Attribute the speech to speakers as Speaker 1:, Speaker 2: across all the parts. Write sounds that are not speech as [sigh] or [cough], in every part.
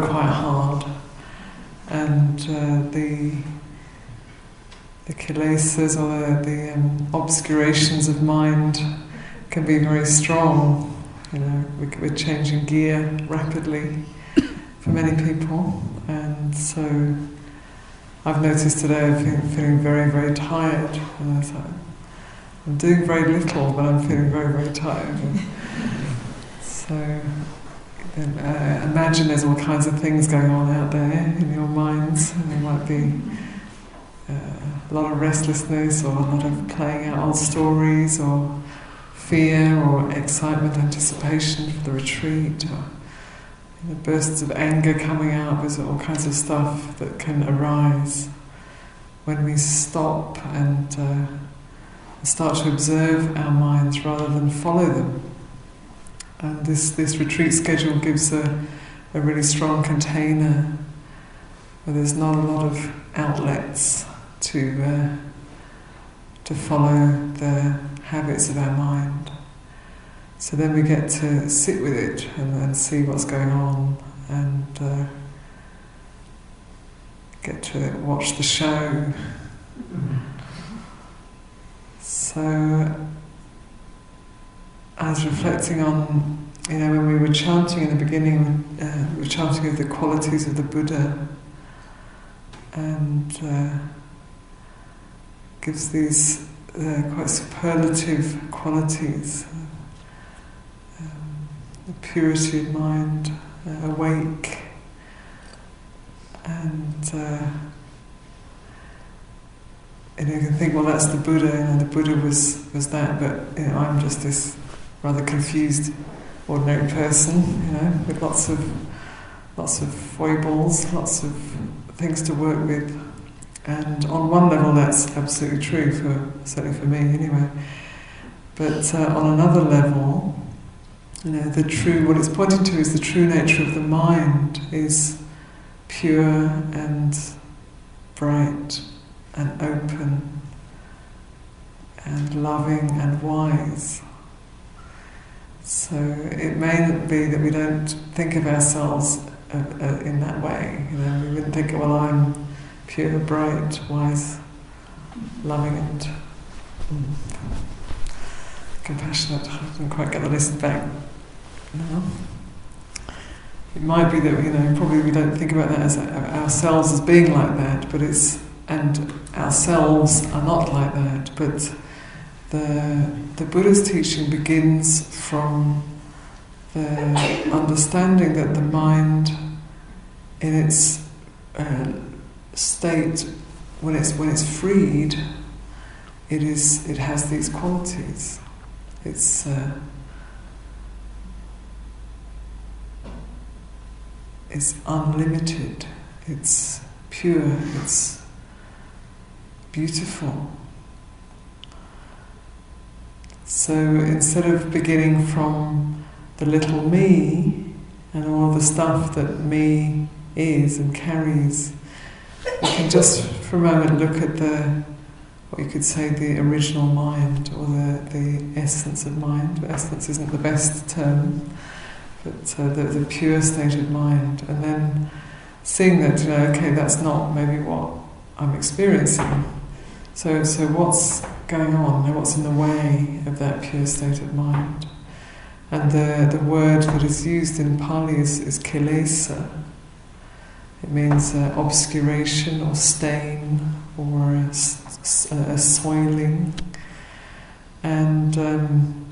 Speaker 1: work quite hard, and uh, the the kilesas or the, the um, obscurations of mind can be very strong you know, we're changing gear rapidly for many people, and so I've noticed today I'm feeling, feeling very, very tired. And I was like, I'm doing very little, but I'm feeling very, very tired. [laughs] So then, uh, imagine there's all kinds of things going on out there in your minds. And there might be uh, a lot of restlessness, or a lot of playing out old stories, or fear or excitement, anticipation for the retreat, or know, bursts of anger coming out. There's all kinds of stuff that can arise when we stop and uh, start to observe our minds rather than follow them. And this, this retreat schedule gives a, a really strong container where there's not a lot of outlets to, uh, to follow the habits of our mind. So then we get to sit with it and, and see what's going on and uh, get to watch the show. So I was reflecting on, you know, when we were chanting in the beginning, uh, we were chanting of the qualities of the Buddha and uh, gives these uh, quite superlative qualities. Um, purity of mind, uh, awake, and uh, you know, you can think, well, that's the Buddha, you know, the Buddha was, was that, but you know, I'm just this rather confused, ordinary person, you know, with lots of lots of foibles, lots of things to work with. And on one level, that's absolutely true, for certainly for me anyway. But uh, on another level, you know, the true, what it's pointing to is the true nature of the mind is pure and bright and open and loving and wise. So it may be that we don't think of ourselves uh, uh, in that way. You know, we wouldn't think, well, I'm pure, bright, wise, loving, and mm, compassionate. I didn't quite get the list back now. It might be that you know probably we don't think about that as ourselves as being like that, but it's and ourselves are not like that. But the the Buddha's teaching begins from the understanding that the mind, in its uh, state when it's when it's freed, it is it has these qualities. It's uh, it's unlimited. It's pure. It's beautiful. So instead of beginning from the little me and all the stuff that me is and carries you can just for a moment look at the, what you could say, the original mind or the, the essence of mind. But essence isn't the best term, but uh, the, the pure state of mind. And then seeing that, you know, okay, that's not maybe what I'm experiencing. So, so what's going on? What's in the way of that pure state of mind? And the, the word that is used in Pali is, is kilesa, it means uh, obscuration or stain or a, a soiling. And um,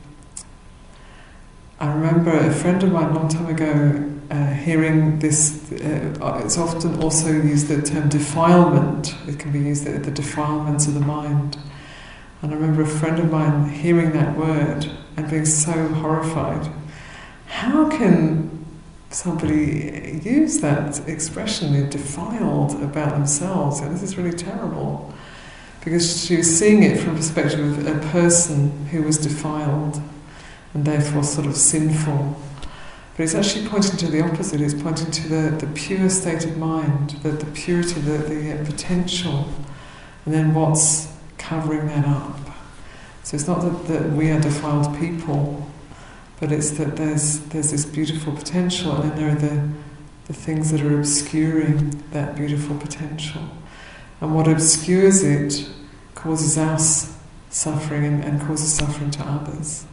Speaker 1: I remember a friend of mine a long time ago uh, hearing this, uh, it's often also used the term defilement. It can be used the, the defilements of the mind. And I remember a friend of mine hearing that word and being so horrified. How can somebody use that expression, they're defiled about themselves? And this is really terrible. Because she was seeing it from the perspective of a person who was defiled and therefore sort of sinful. But it's actually pointing to the opposite, it's pointing to the, the pure state of mind, the, the purity, the, the uh, potential, and then what's covering that up. So it's not that, that we are defiled people, but it's that there's there's this beautiful potential, and then there are the the things that are obscuring that beautiful potential. And what obscures it causes us suffering and, and causes suffering to others.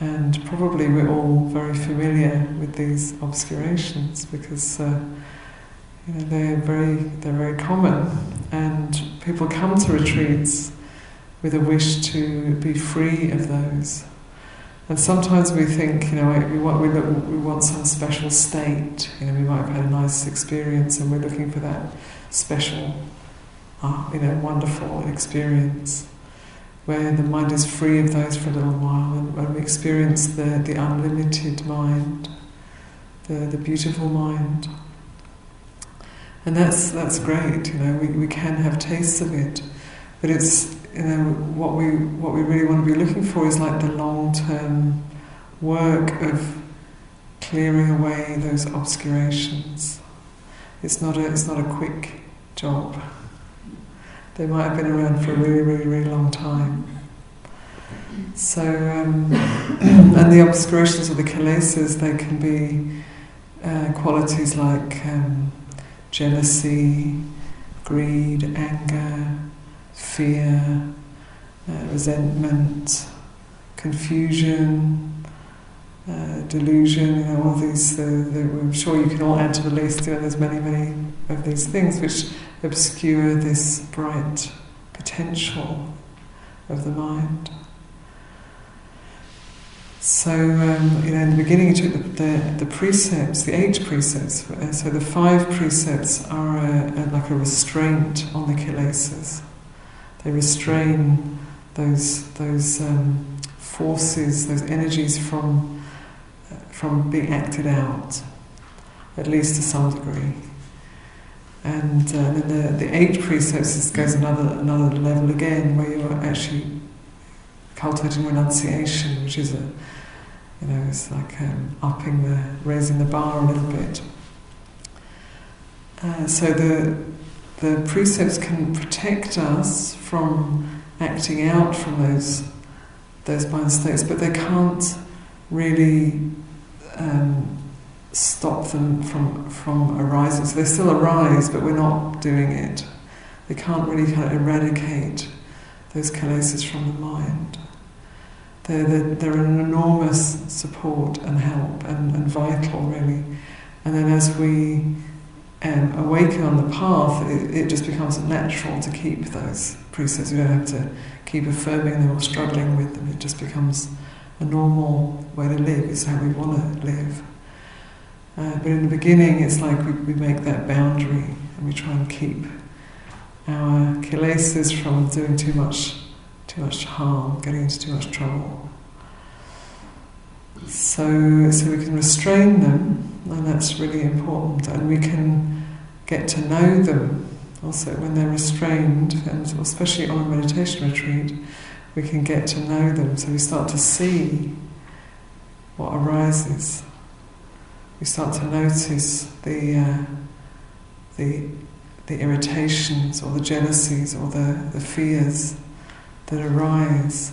Speaker 1: And probably we're all very familiar with these obscurations because uh, you know, they're very they're very common, and people come to retreats with a wish to be free of those. And sometimes we think, you know, we want, we, look, we want some special state. You know, we might have had a nice experience, and we're looking for that special, uh, you know, wonderful experience where the mind is free of those for a little while, and when we experience the, the unlimited mind, the, the beautiful mind. And that's that's great, you know, we, we can have tastes of it. But it's you know, what we what we really want to be looking for is like the long term work of clearing away those obscurations. It's not a it's not a quick job. They might have been around for a really, really, really long time. So, um, [coughs] and the obscurations of the kilesas, they can be uh, qualities like um, jealousy, greed, anger, fear, uh, resentment, confusion, uh, delusion, you know, all these, uh, I'm sure you can all add to the list, you know, there's many, many of these things which obscure this bright potential of the mind. So, um, you know, in the beginning, you took the, the, the, precepts, the eight precepts. Uh, so, the five precepts are a, a, like a restraint on the kilesas. They restrain those those um, forces, those energies from from being acted out, at least to some degree. And uh, then the, the eight precepts goes another another level again, where you're actually cultivating renunciation, which is a you know it's like um, upping the raising the bar a little bit. Uh, so the the precepts can protect us from acting out from those those mind states, but they can't really um, stop them from, from arising. So they still arise, but we're not doing it. They can't really kind of eradicate those kilesas from the mind. They're, they're, they're, an enormous support and help and, and vital, really. And then as we um, awaken on the path, it, it, just becomes natural to keep those precepts. We don't have to keep affirming them or struggling with them. It just becomes a normal way to live. It's how we want to live. Uh, but in the beginning, it's like we, we make that boundary and we try and keep our kilesas from doing too much, too much harm, getting into too much trouble. So, so we can restrain them, and that's really important. And we can get to know them also when they're restrained, and especially on a meditation retreat, we can get to know them. So we start to see what arises we start to notice the, uh, the, the irritations or the jealousies or the, the fears that arise.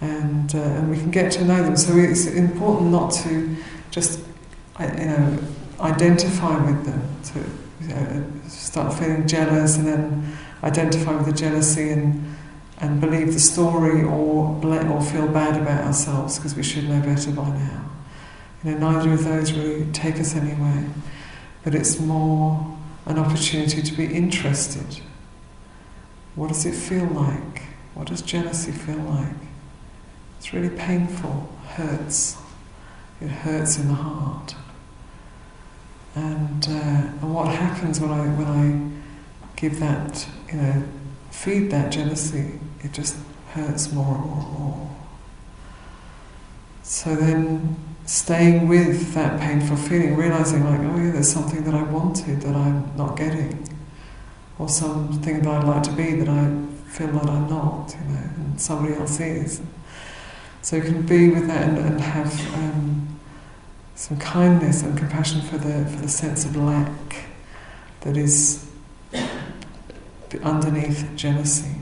Speaker 1: And, uh, and we can get to know them. So it's important not to just you know, identify with them, to you know, start feeling jealous and then identify with the jealousy and, and believe the story or, or feel bad about ourselves because we should know better by now. You know, neither of those really take us anywhere, but it's more an opportunity to be interested. What does it feel like? What does jealousy feel like? It's really painful, hurts. It hurts in the heart. And, uh, and what happens when I when I give that, you know, feed that jealousy, it just hurts more and more and more. So then staying with that painful feeling, realizing like, oh yeah, there's something that I wanted that I'm not getting, or something that I'd like to be that I feel that I'm not, you know, and somebody else is. So you can be with that and, and have um, some kindness and compassion for the for the sense of lack that is underneath jealousy.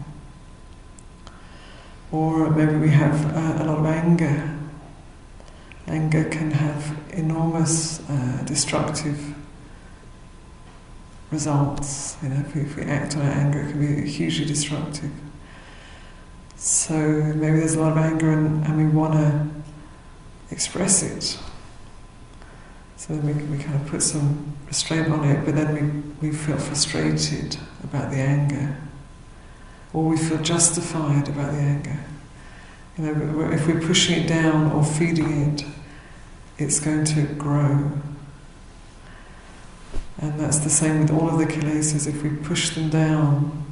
Speaker 1: Or maybe we have uh, a lot of anger. Anger can have enormous uh, destructive results. You know, if we, if we act on our anger, it can be hugely destructive. So maybe there's a lot of anger and, and we want to express it. So then we, we kind of put some restraint on it, but then we, we feel frustrated about the anger. Or we feel justified about the anger. You know, if we're pushing it down or feeding it, it's going to grow. And that's the same with all of the kilesas. If we push them down,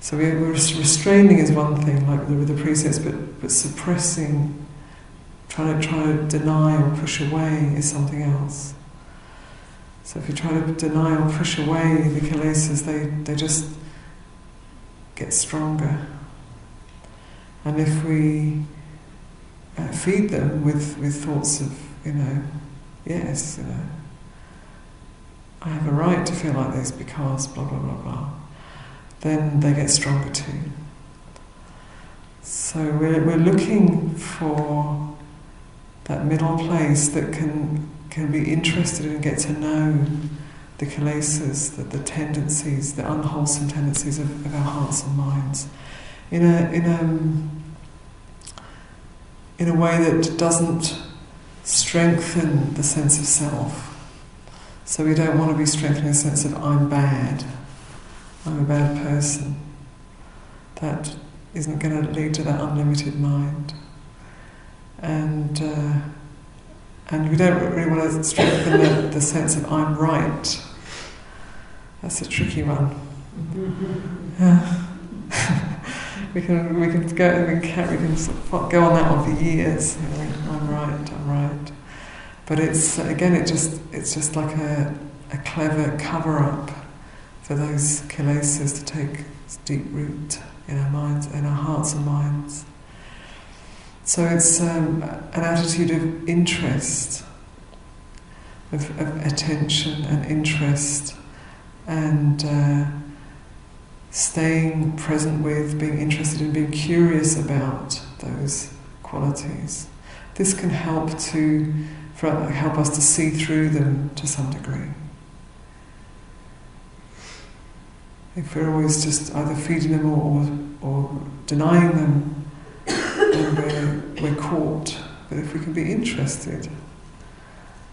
Speaker 1: so we're restraining is one thing, like with the precepts, but, but suppressing, trying to try to deny or push away is something else. So if you try to deny or push away the kilesas, they, they just get stronger. And if we uh, feed them with, with thoughts of, you know, yes, you know, I have a right to feel like this because blah blah blah blah then they get stronger too. So we're, we're looking for that middle place that can, can be interested and get to know the kilesas, the, the tendencies, the unwholesome tendencies of, of our hearts and minds in a, in, a, in a way that doesn't strengthen the sense of self. So we don't want to be strengthening a sense of I'm bad, I'm a bad person. That isn't going to lead to that unlimited mind. And uh, and we don't really want to strengthen the, the sense of I'm right. That's a tricky one. [laughs] Yeah. We can we can go we can, we can go on that one for years. I'm right. I'm right. But it's again, it just it's just like a a clever cover up for those kilesas to take deep root in our minds, in our hearts and minds. So it's um, an attitude of interest, of, of attention and interest, and uh, staying present with, being interested in, being curious about those qualities. This can help to help us to see through them to some degree. if we're always just either feeding them or, or denying them, then we're, we're caught. But if we can be interested,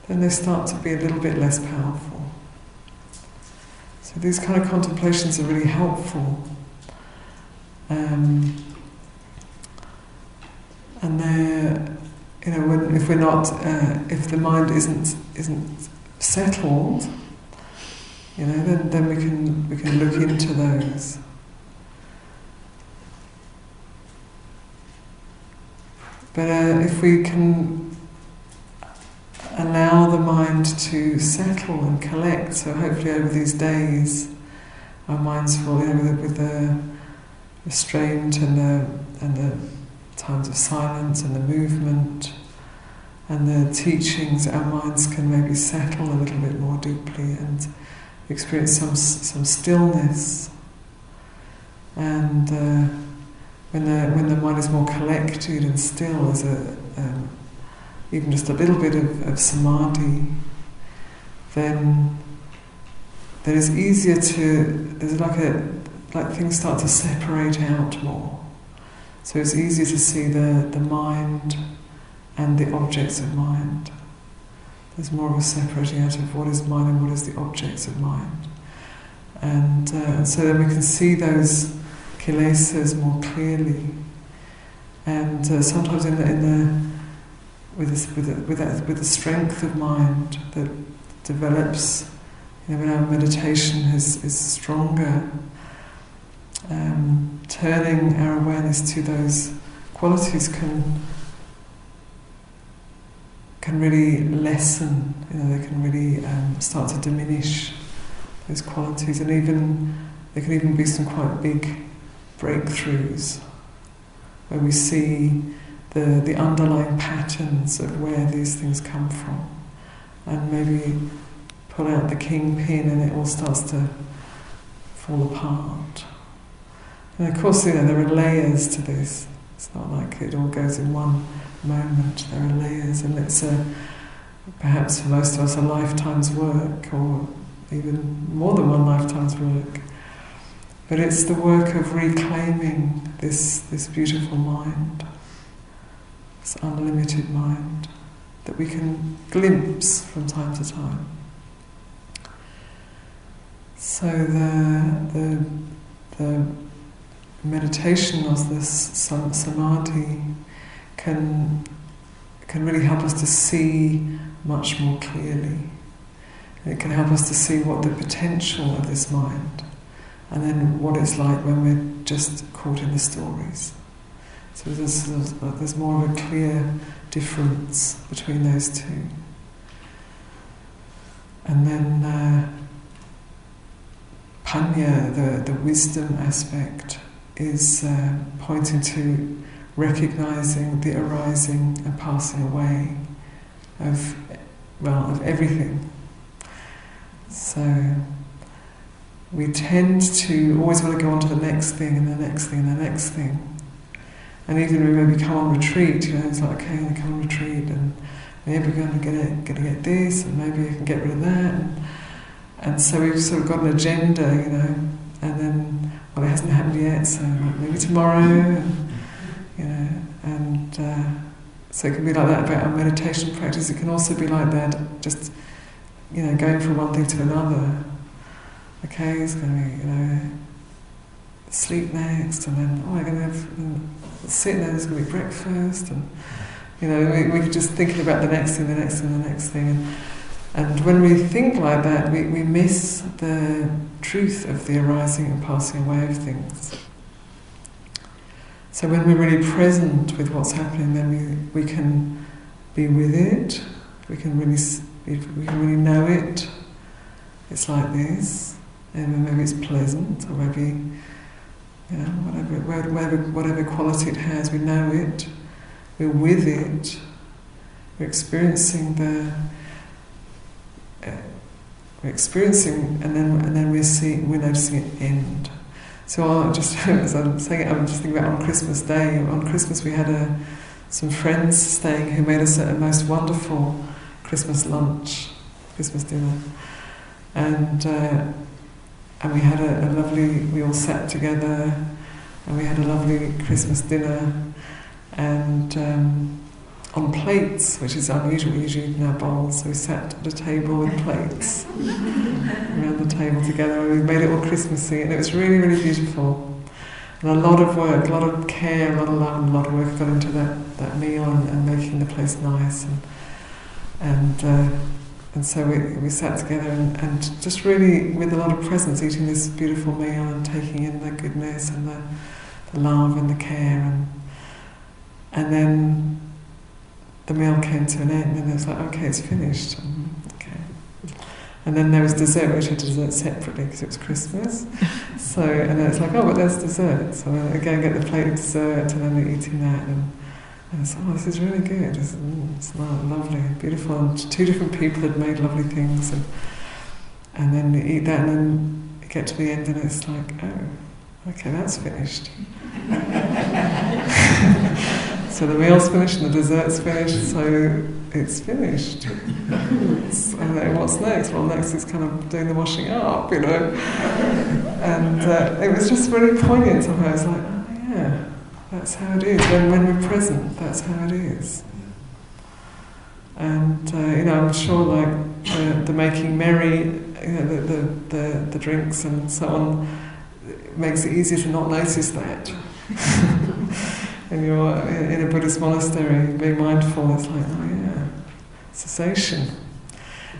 Speaker 1: then they start to be a little bit less powerful. So these kind of contemplations are really helpful. Um, and they're, you know, when, if we're not, uh, if the mind isn't isn't settled, you know, then, then we can we can look into those. But uh, if we can allow the mind to settle and collect, so hopefully over these days, our minds will, you know, with, with the restraint and the and the times of silence and the movement and the teachings, our minds can maybe settle a little bit more deeply and experience some some stillness, and uh, when the when the mind is more collected and still, as a um, even just a little bit of, of samadhi, then then it's easier to there's like a like things start to separate out more. So it's easier to see the, the mind and the objects of mind. There's more of a separating out of what is mind and what is the objects of mind. And uh, so then we can see those kilesas more clearly. And uh, sometimes in the, in the with, this, with, the, with, that, with the strength of mind that develops, you know, when our meditation is, is stronger, um, turning our awareness to those qualities can can really lessen, you know, they can really um, start to diminish those qualities, and even there can even be some quite big breakthroughs where we see the, the underlying patterns of where these things come from, and maybe pull out the kingpin and it all starts to fall apart. And of course, you know, there are layers to this. It's not like it all goes in one moment. There are layers, and it's a perhaps for most of us a lifetime's work, or even more than one lifetime's work. But it's the work of reclaiming this this beautiful mind, this unlimited mind that we can glimpse from time to time. So the the the meditation of this samadhi can can really help us to see much more clearly. It can help us to see what the potential of this mind, and then what it's like when we're just caught in the stories. So there's, there's more of a clear difference between those two. And then uh, panna, the, the wisdom aspect, is uh, pointing to recognizing the arising and passing away of, well, of everything. So we tend to always want to go on to the next thing and the next thing and the next thing. And even we come on retreat, you know, it's like, okay, I'm going to come on retreat and maybe we're going to get, it, going to get this and maybe I can get rid of that. And, and so we've sort of got an agenda, you know, and then, well, it hasn't happened yet, so maybe tomorrow. And, you know, and uh, so it can be like that about our meditation practice. It can also be like that, just you know, going from one thing to another. Okay, it's going to be you know, sleep next, and then oh, I'm going to have sit there. There's going to be breakfast, and you know, we, we just thinking about the next thing, the next thing, the next thing, and. And when we think like that, we, we miss the truth of the arising and passing away of things. So when we're really present with what's happening, then we, we can be with it. We can really we can really know it. It's like this, and maybe it's pleasant, or maybe know whatever whatever whatever quality it has. We know it. We're with it. We're experiencing the. Uh, we're experiencing, and then and then we're seeing, we're noticing it end. So I just, [laughs] as I'm saying it, I'm just thinking about on Christmas Day. On Christmas, we had a, some friends staying who made us a, most wonderful Christmas lunch, Christmas dinner, and uh, and we had a, a, lovely. We all sat together, and we had a lovely Christmas dinner, and. Um, on plates, which is unusual. We usually eat in our bowls, so we sat at a table with plates [laughs] around the table together, and we made it all Christmassy, and it was really, really beautiful. And a lot of work, a lot of care, a lot of love, and a lot of work got into that, that meal and, and making the place nice. And and, uh, and so we, we sat together and, and just really, with a lot of presence, eating this beautiful meal and taking in the goodness and the, the love and the care. And, and then the meal came to an end, and it was like, okay, it's finished. Okay. And then there was dessert, which I dessert separately because it was Christmas. [laughs] so, and then it's like, oh, but there's dessert. So I go and get the plate of dessert, and then they're eating that, and, oh, this is really good. It's, mm, it's lovely, beautiful. And two different people had made lovely things, and and then you eat that, and then you get to the end, and it's like, oh, okay, that's finished. [laughs] So the meal's finished and the dessert's finished, so it's finished. and then what's next? Well, next is kind of doing the washing up, you know. And uh, it was just really poignant to her. I was like, that's how it is. When, when we're present, that's how it is. And uh, you know, I'm sure like the, the making merry, you know, the, the, the, the drinks and so on, makes it easier to not notice that. [laughs] and you're in a Buddhist monastery, being mindful, it's like, oh yeah, cessation.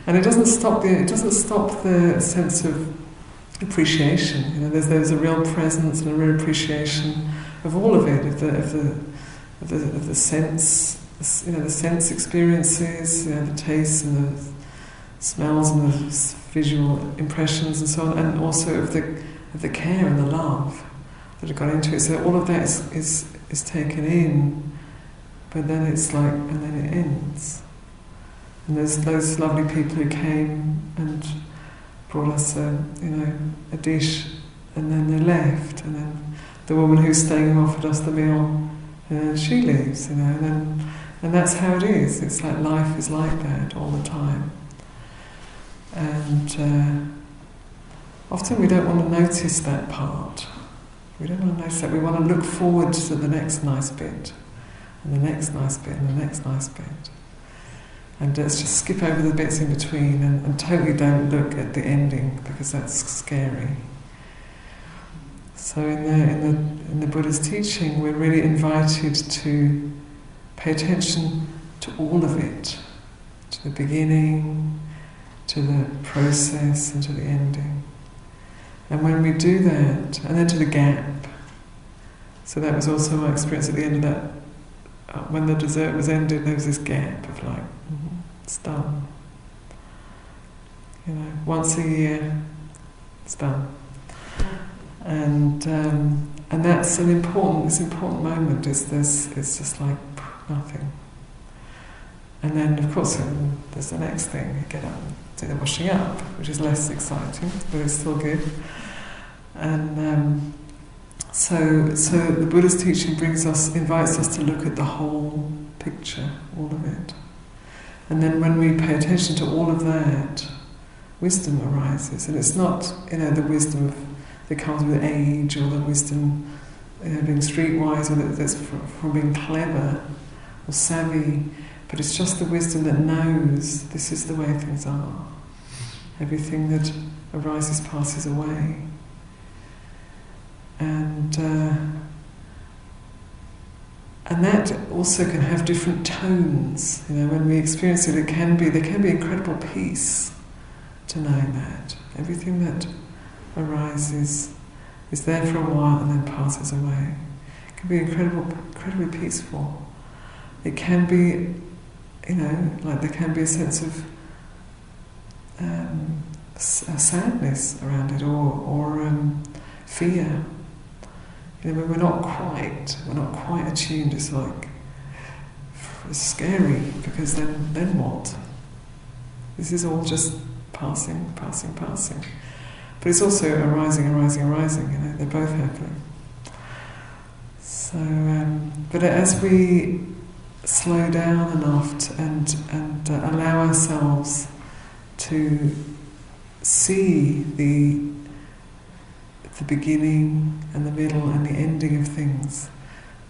Speaker 1: And it doesn't stop the it doesn't stop the sense of appreciation. You know, there's there's a real presence and a real appreciation of all of it, of the of the of the, of the sense, you know, the sense experiences, you know, the tastes and the smells and the visual impressions and so on, and also of the of the care and the love that have gone into it. So all of that is is, is taken in, but then it's like, and then it ends. And there's those lovely people who came and brought us a, you know, a dish, and then they left, and then the woman who's staying offered us the meal, and she leaves, you know, and then, and that's how it is. It's like life is like that all the time. And uh, often we don't want to notice that part. We don't want to notice that. We want to look forward to the next nice bit, and the next nice bit, and the next nice bit. And let's just skip over the bits in between and, and totally don't look at the ending because that's scary. So in the, in the in the Buddha's teaching, we're really invited to pay attention to all of it, to the beginning, to the process, and to the ending. And when we do that, and then to the gap. So that was also my experience at the end of that. Uh, when the dessert was ended, there was this gap of like, mm-hmm, it's done. You know, once a year, it's done. And um, and that's an important, this important moment. Is this? It's just like nothing. And then, of course, there's the next thing. You get up do the washing up, which is less exciting, but it's still good. And um, so, so the Buddha's teaching brings us, invites us to look at the whole picture, all of it. And then when we pay attention to all of that, wisdom arises. And it's not, you know, the wisdom of, that comes with age or the wisdom being streetwise or that, that's from, from being clever or savvy, but it's just the wisdom that knows this is the way things are. Everything that arises passes away. And uh, and that also can have different tones. You know, when we experience it, it can be there can be incredible peace to knowing that everything that arises is there for a while and then passes away. It can be incredible, incredibly peaceful. It can be, you know, like there can be a sense of um, sadness around it, or or um, fear you know, when we're not quite, we're not quite attuned, it's like, it's scary, because then, then what? This is all just passing, passing, passing. But it's also arising, arising, arising, you know, they're both happening. So, um, but as we slow down enough to, and, and uh, allow ourselves to see the the beginning and the middle and the ending of things,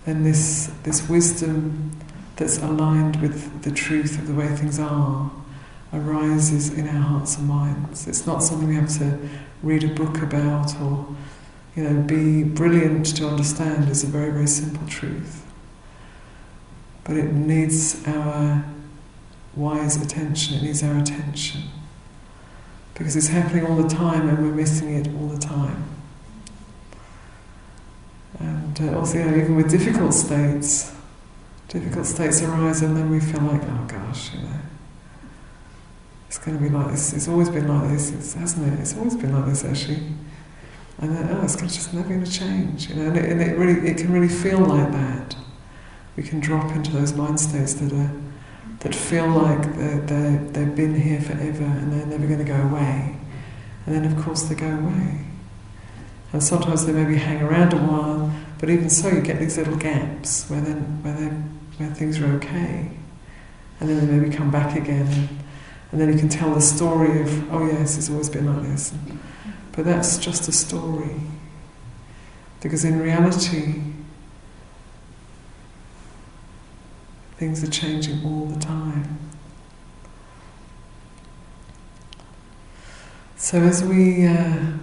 Speaker 1: then this, this wisdom that's aligned with the truth of the way things are arises in our hearts and minds. It's not something we have to read a book about or you know, be brilliant to understand. is a very, very simple truth. But it needs our wise attention, it needs our attention. Because it's happening all the time and we're missing it all the time. And uh, also, you know, even with difficult states, difficult states arise, and then we feel like, oh gosh, you know, it's going to be like this. It's always been like this, it's, hasn't it? It's always been like this, actually. And then, oh, it's just never going to change, you know. And it, and it really, it can really feel like that. We can drop into those mind states that are that feel like they're, they're, they've been here forever and they're never going to go away. And then, of course, they go away. And sometimes they maybe hang around a while, but even so, you get these little gaps where then where where things are okay, and then they maybe come back again, and, then you can tell the story of oh yes, it's always been like this, but that's just a story, because in reality, things are changing all the time. So as we uh,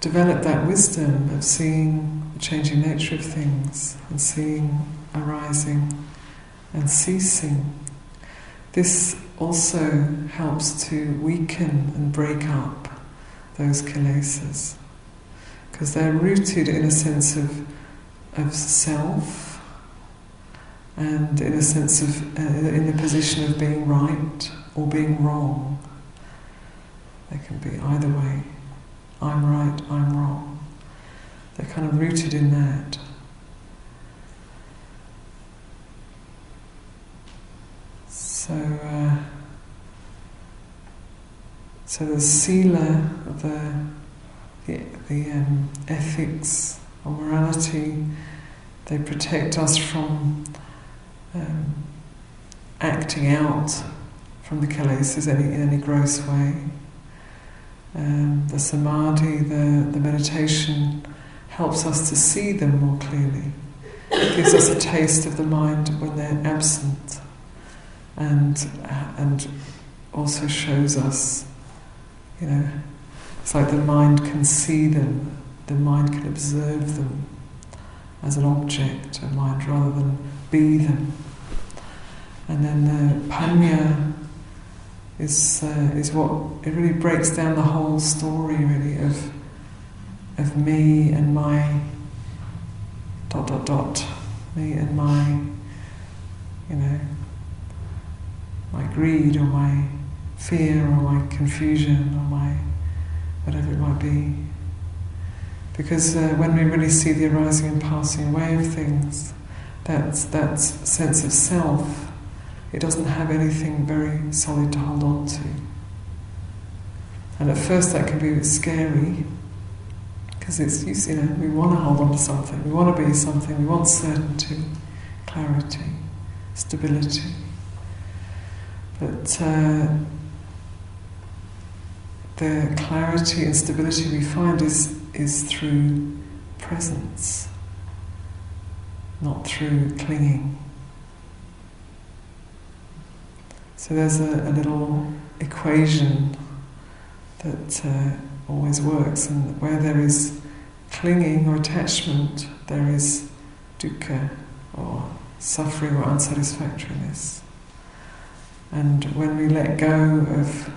Speaker 1: develop that wisdom of seeing the changing nature of things and seeing arising and ceasing, this also helps to weaken and break up those kilesas because they're rooted in a sense of, of self and in a sense of uh, in the position of being right or being wrong. They can be either way. I'm right, I'm wrong. They're kind of rooted in that. So, uh, so the sila, the the, the um, ethics or morality, they protect us from um, acting out from the kilesas any, in any gross way. Um, the samadhi, the, the meditation, helps us to see them more clearly. It gives us a taste of the mind when they're absent and and also shows us, you know, it's like the mind can see them, the mind can observe them as an object of mind rather than be them. And then the panna is uh, is what it really breaks down the whole story really of of me and my dot dot dot me and my you know my greed or my fear or my confusion or my whatever it might be. Because uh, when we really see the arising and passing away of things, that's that sense of self, it doesn't have anything very solid to hold on to. And at first that can be a bit scary, because it's you know we want to hold on to something, we want to be something, we want certainty, clarity, stability. But uh, the clarity and stability we find is, is through presence, not through clinging. So there's a, a little equation that uh, always works, and where there is clinging or attachment, there is dukkha or suffering or unsatisfactoriness. And when we let go of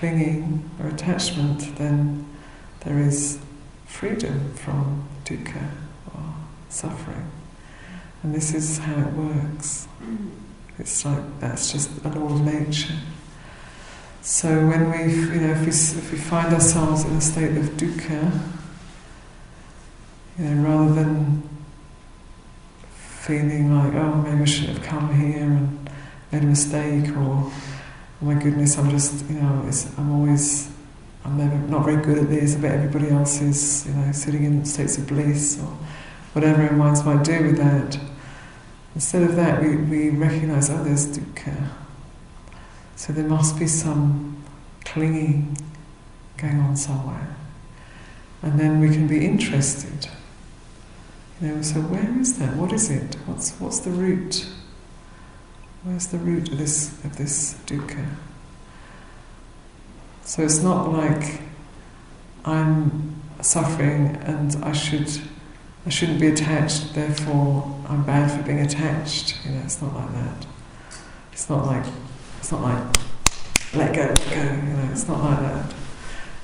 Speaker 1: clinging or attachment, then there is freedom from dukkha or suffering. And this is how it works. It's like that's just a law of nature. So when we, you know, if we, if we find ourselves in a state of dukkha, you know, rather than feeling like, oh, maybe I shouldn't have come here and made a mistake, or oh my goodness, I'm just, you know, I'm always, I'm never not very good at this. I bet everybody else is, you know, sitting in states of bliss, or whatever our minds might do with that. Instead of that, we, we recognize, oh, there's dukkha. So there must be some clinging going on somewhere. And then we can be interested. You know, so where is that? What is it? What's, what's the root? Where's the root of this of this dukkha? So it's not like I'm suffering and I should I shouldn't be attached, therefore I'm bad for being attached. You know, it's not like that. It's not like it's not like let go, let go, you know, it's not like that.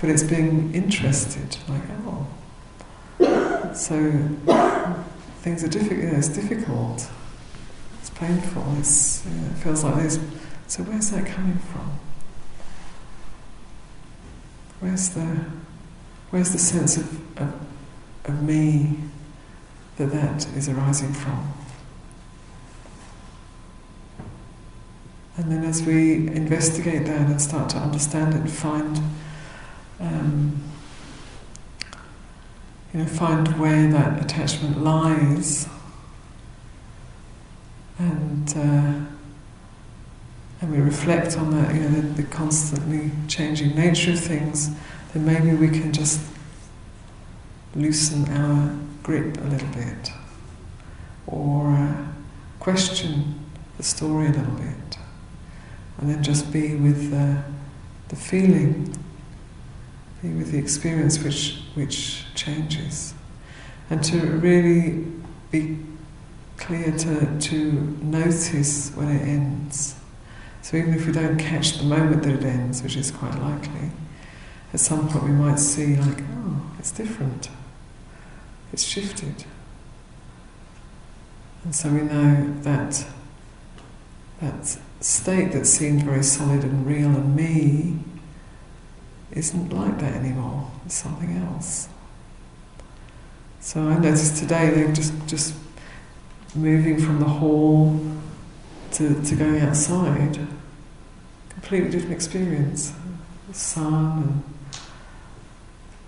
Speaker 1: But it's being interested, like, oh. So things are difficult, you know, it's difficult painful. It feels like this. So where's that coming from? Where's the where's the sense of, of, of me that that is arising from? And then as we investigate that and start to understand it, find um, you know, find where that attachment lies and uh, and we reflect on that, you know, the, the, constantly changing nature of things, then maybe we can just loosen our grip a little bit, or uh, question the story a little bit, and then just be with uh, the feeling, be with the experience which which changes, and to really be clear to, to notice when it ends. So even if we don't catch the moment that it ends, which is quite likely, at some point we might see like, oh, it's different. It's shifted. And so we know that that state that seemed very solid and real and me isn't like that anymore. It's something else. So I noticed today they're just just moving from the hall to, to going outside. Completely different experience. The sun and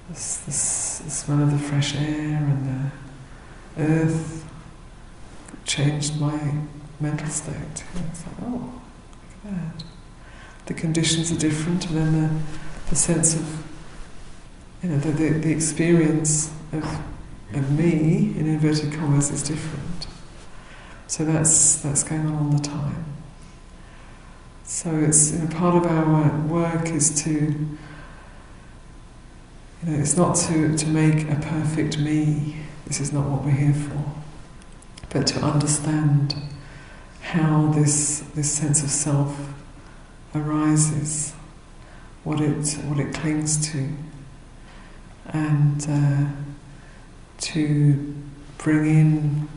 Speaker 1: the, the, the smell of the fresh air and the earth changed my mental state. It's like, oh, look at that. The conditions are different, and then the, the sense of, you know, the, the, the experience of, of me, in inverted commas, is different. So that's, that's going on all the time. So it's you know, part of our work is to, you know, it's not to, to make a perfect me. This is not what we're here for. But to understand how this, this sense of self arises, what it, what it clings to, and uh, to bring in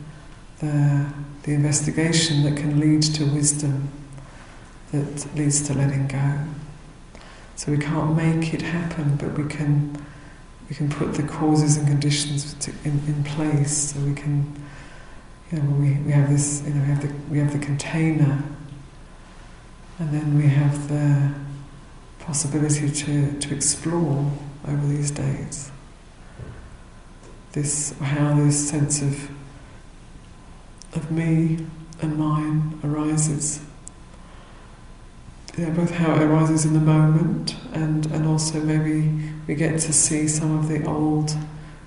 Speaker 1: the, the investigation that can lead to wisdom, that leads to letting go. So we can't make it happen, but we can we can put the causes and conditions in, in place so we can you know, we, we have this, you know, we have the we have the container, and then we have the possibility to, to explore over these days. This how this sense of of me and mine arises. Yeah, both how it arises in the moment and, and also maybe we get to see some of the old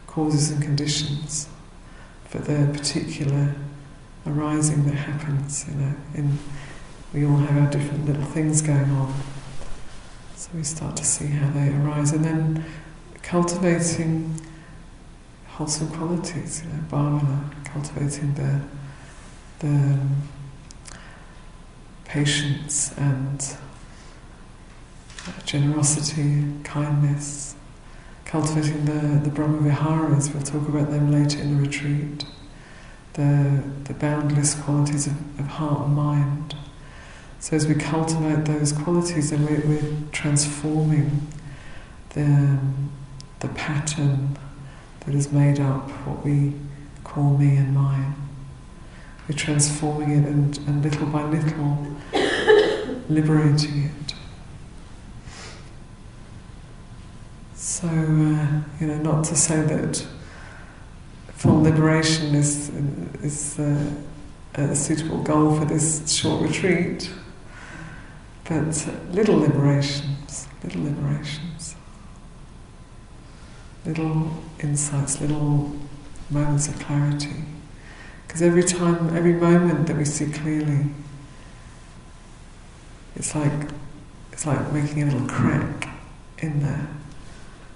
Speaker 1: causes and conditions for the particular arising that happens, you know, in we all have our different little things going on. So we start to see how they arise and then cultivating wholesome qualities, you know, bhavana, cultivating the the patience and generosity, kindness, cultivating the, the Brahma Viharas, we'll talk about them later in the retreat, the, the boundless qualities of, of heart and mind. So as we cultivate those qualities, then we're, we're transforming the, the pattern that has made up what we call me and mine. We're transforming it and, and little by little liberating it. So, uh, you know, not to say that full liberation is, is uh, a suitable goal for this short retreat, but little liberations, little liberations, little insights, little moments of clarity. Because every time, every moment that we see clearly, it's like it's like making a little crack in there,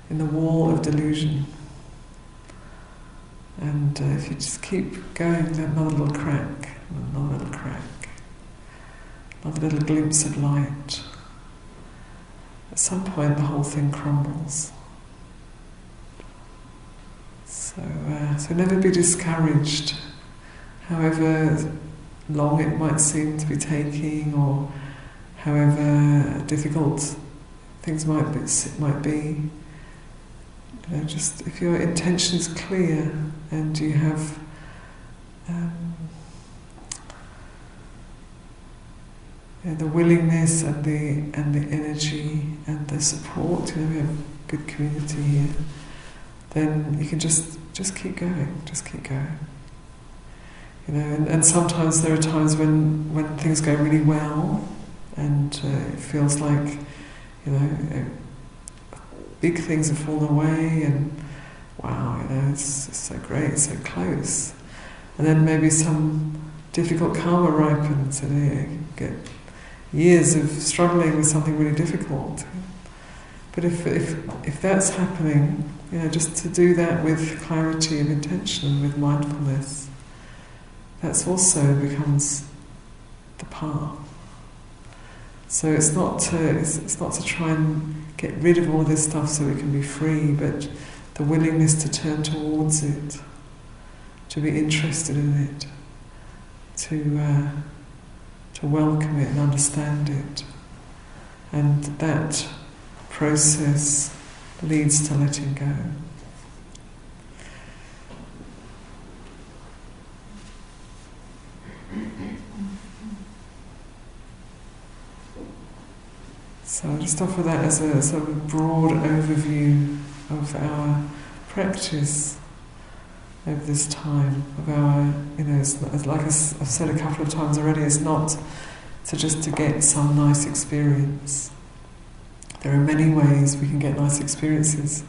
Speaker 1: in the wall of delusion. And uh, if you just keep going, another little crack, another little crack, another little glimpse of light. At some point, the whole thing crumbles. So, uh, so never be discouraged however long it might seem to be taking, or however difficult things might be, might be. You know, just if your intention is clear and you have um, you know, the willingness and the and the energy and the support, you know, we have a good community here. Then you can just just keep going, just keep going. You know, and, and sometimes there are times when, when things go really well and uh, it feels like, you know, big things have fallen away and wow, you know, it's, it's so great, so close. And then maybe some difficult karma ripens and you get years of struggling with something really difficult. But if, if, if that's happening, you know, just to do that with clarity of intention, with mindfulness, that's also becomes the path. So it's not to it's, it's not to try and get rid of all this stuff so it can be free, but the willingness to turn towards it, to be interested in it, to uh, to welcome it and understand it, and that process leads to letting go. So I'll just offer that as a sort of broad overview of our practice over this time, of our, you know, it's, it's like I've said a couple of times already, it's not just to get some nice experience. There are many ways we can get nice experiences,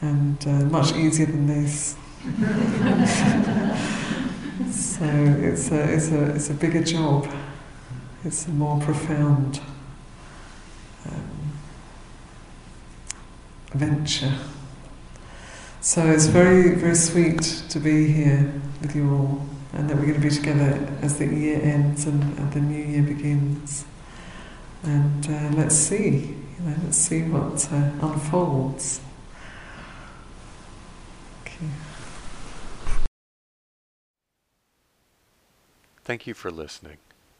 Speaker 1: and uh, much easier than this. [laughs] so it's a, it's, a, it's a bigger job, it's a more profound um, venture. So it's very, very sweet to be here with you all, and that we're going to be together as the year ends and, and the new year begins. And uh, let's see, you know, let's see what uh, unfolds. Okay.
Speaker 2: Thank you for listening.